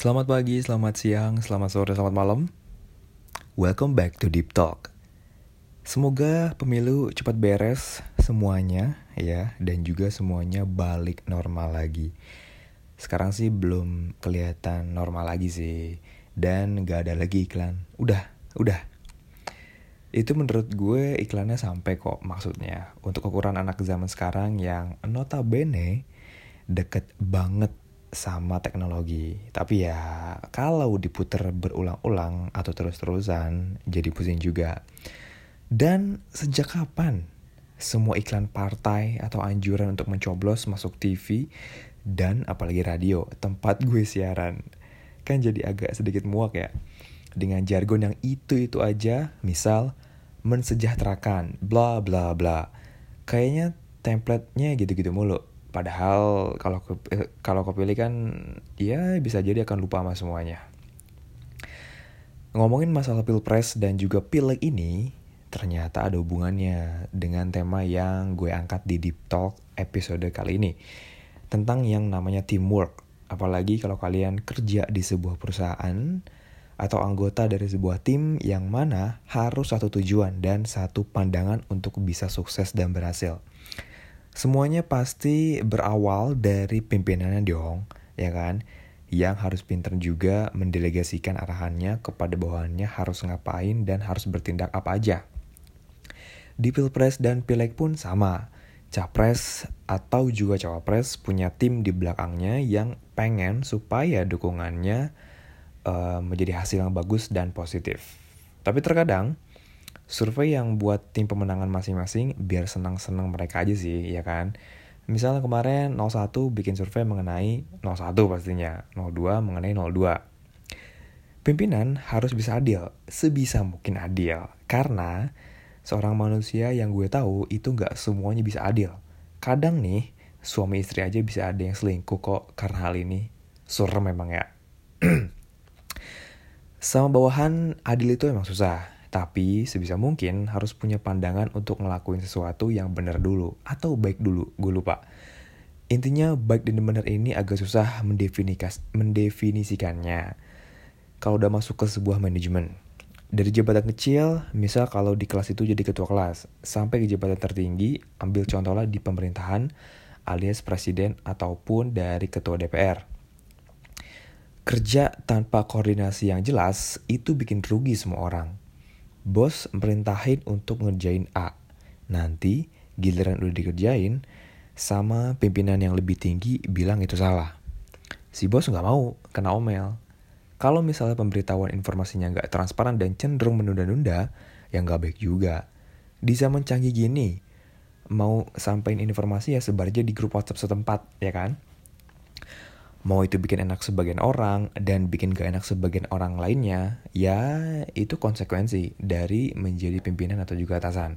Selamat pagi, selamat siang, selamat sore, selamat malam. Welcome back to Deep Talk. Semoga pemilu cepat beres semuanya ya dan juga semuanya balik normal lagi. Sekarang sih belum kelihatan normal lagi sih dan gak ada lagi iklan. Udah, udah. Itu menurut gue iklannya sampai kok maksudnya untuk ukuran anak zaman sekarang yang notabene deket banget sama teknologi. Tapi ya kalau diputer berulang-ulang atau terus-terusan jadi pusing juga. Dan sejak kapan semua iklan partai atau anjuran untuk mencoblos masuk TV dan apalagi radio tempat gue siaran kan jadi agak sedikit muak ya dengan jargon yang itu-itu aja misal mensejahterakan bla bla bla kayaknya templatenya gitu-gitu mulu Padahal kalau ke, kalau kepilih kan ya bisa jadi akan lupa sama semuanya. Ngomongin masalah pilpres dan juga pileg ini, ternyata ada hubungannya dengan tema yang gue angkat di Deep Talk episode kali ini. Tentang yang namanya teamwork. Apalagi kalau kalian kerja di sebuah perusahaan atau anggota dari sebuah tim yang mana harus satu tujuan dan satu pandangan untuk bisa sukses dan berhasil. Semuanya pasti berawal dari pimpinannya dong, ya kan? Yang harus pinter juga mendelegasikan arahannya kepada bawahannya harus ngapain dan harus bertindak apa aja. Di Pilpres dan Pileg pun sama. Capres atau juga cawapres punya tim di belakangnya yang pengen supaya dukungannya uh, menjadi hasil yang bagus dan positif. Tapi terkadang survei yang buat tim pemenangan masing-masing biar senang-senang mereka aja sih, ya kan? Misalnya kemarin 01 bikin survei mengenai 01 pastinya, 02 mengenai 02. Pimpinan harus bisa adil, sebisa mungkin adil. Karena seorang manusia yang gue tahu itu gak semuanya bisa adil. Kadang nih, suami istri aja bisa ada yang selingkuh kok karena hal ini. Surem memang ya. Sama bawahan adil itu emang susah tapi sebisa mungkin harus punya pandangan untuk ngelakuin sesuatu yang benar dulu atau baik dulu, gue lupa. Intinya baik dan benar ini agak susah mendefinisikannya. Kalau udah masuk ke sebuah manajemen, dari jabatan kecil, misal kalau di kelas itu jadi ketua kelas, sampai ke jabatan tertinggi, ambil contohnya di pemerintahan, alias presiden ataupun dari ketua DPR. Kerja tanpa koordinasi yang jelas itu bikin rugi semua orang bos merintahin untuk ngerjain A. Nanti giliran udah dikerjain, sama pimpinan yang lebih tinggi bilang itu salah. Si bos nggak mau kena omel. Kalau misalnya pemberitahuan informasinya nggak transparan dan cenderung menunda-nunda, ya nggak baik juga. Di zaman canggih gini, mau sampaikan informasi ya sebar aja di grup WhatsApp setempat, ya kan? Mau itu bikin enak sebagian orang dan bikin gak enak sebagian orang lainnya, ya itu konsekuensi dari menjadi pimpinan atau juga atasan.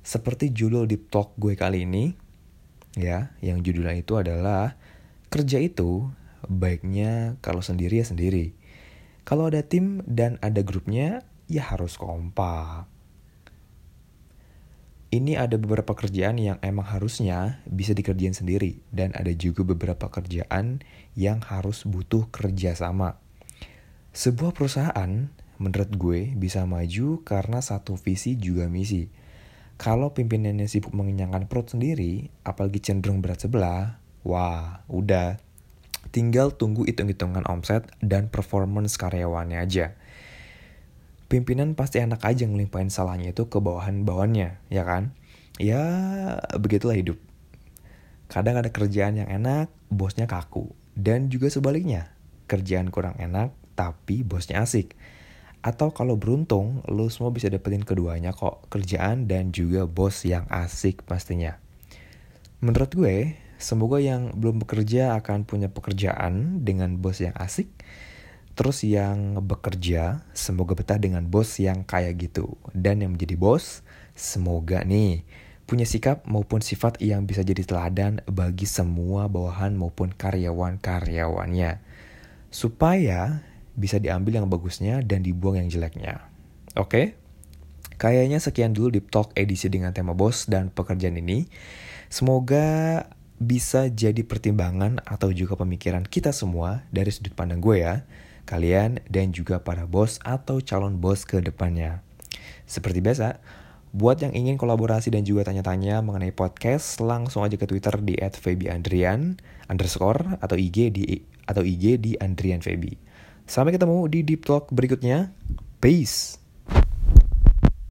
Seperti judul di talk gue kali ini, ya, yang judulnya itu adalah kerja itu baiknya kalau sendiri ya sendiri. Kalau ada tim dan ada grupnya, ya harus kompak. Ini ada beberapa kerjaan yang emang harusnya bisa dikerjain sendiri dan ada juga beberapa kerjaan yang harus butuh kerjasama. Sebuah perusahaan menurut gue bisa maju karena satu visi juga misi. Kalau pimpinannya sibuk mengenyangkan perut sendiri, apalagi cenderung berat sebelah, wah udah. Tinggal tunggu hitung-hitungan omset dan performance karyawannya aja pimpinan pasti enak aja ngelimpahin salahnya itu ke bawahan-bawahannya, ya kan? Ya, begitulah hidup. Kadang ada kerjaan yang enak, bosnya kaku. Dan juga sebaliknya, kerjaan kurang enak, tapi bosnya asik. Atau kalau beruntung, lo semua bisa dapetin keduanya kok, kerjaan dan juga bos yang asik pastinya. Menurut gue, semoga yang belum bekerja akan punya pekerjaan dengan bos yang asik, Terus yang bekerja, semoga betah dengan bos yang kayak gitu. Dan yang menjadi bos, semoga nih punya sikap maupun sifat yang bisa jadi teladan bagi semua bawahan maupun karyawan-karyawannya. Supaya bisa diambil yang bagusnya dan dibuang yang jeleknya. Oke? Kayaknya sekian dulu di Talk edisi dengan tema bos dan pekerjaan ini. Semoga bisa jadi pertimbangan atau juga pemikiran kita semua dari sudut pandang gue ya, kalian dan juga para bos atau calon bos ke depannya. Seperti biasa, buat yang ingin kolaborasi dan juga tanya-tanya mengenai podcast, langsung aja ke Twitter di @febiandrian underscore atau IG di atau IG di Andrian Febi. Sampai ketemu di Deep Talk berikutnya. Peace.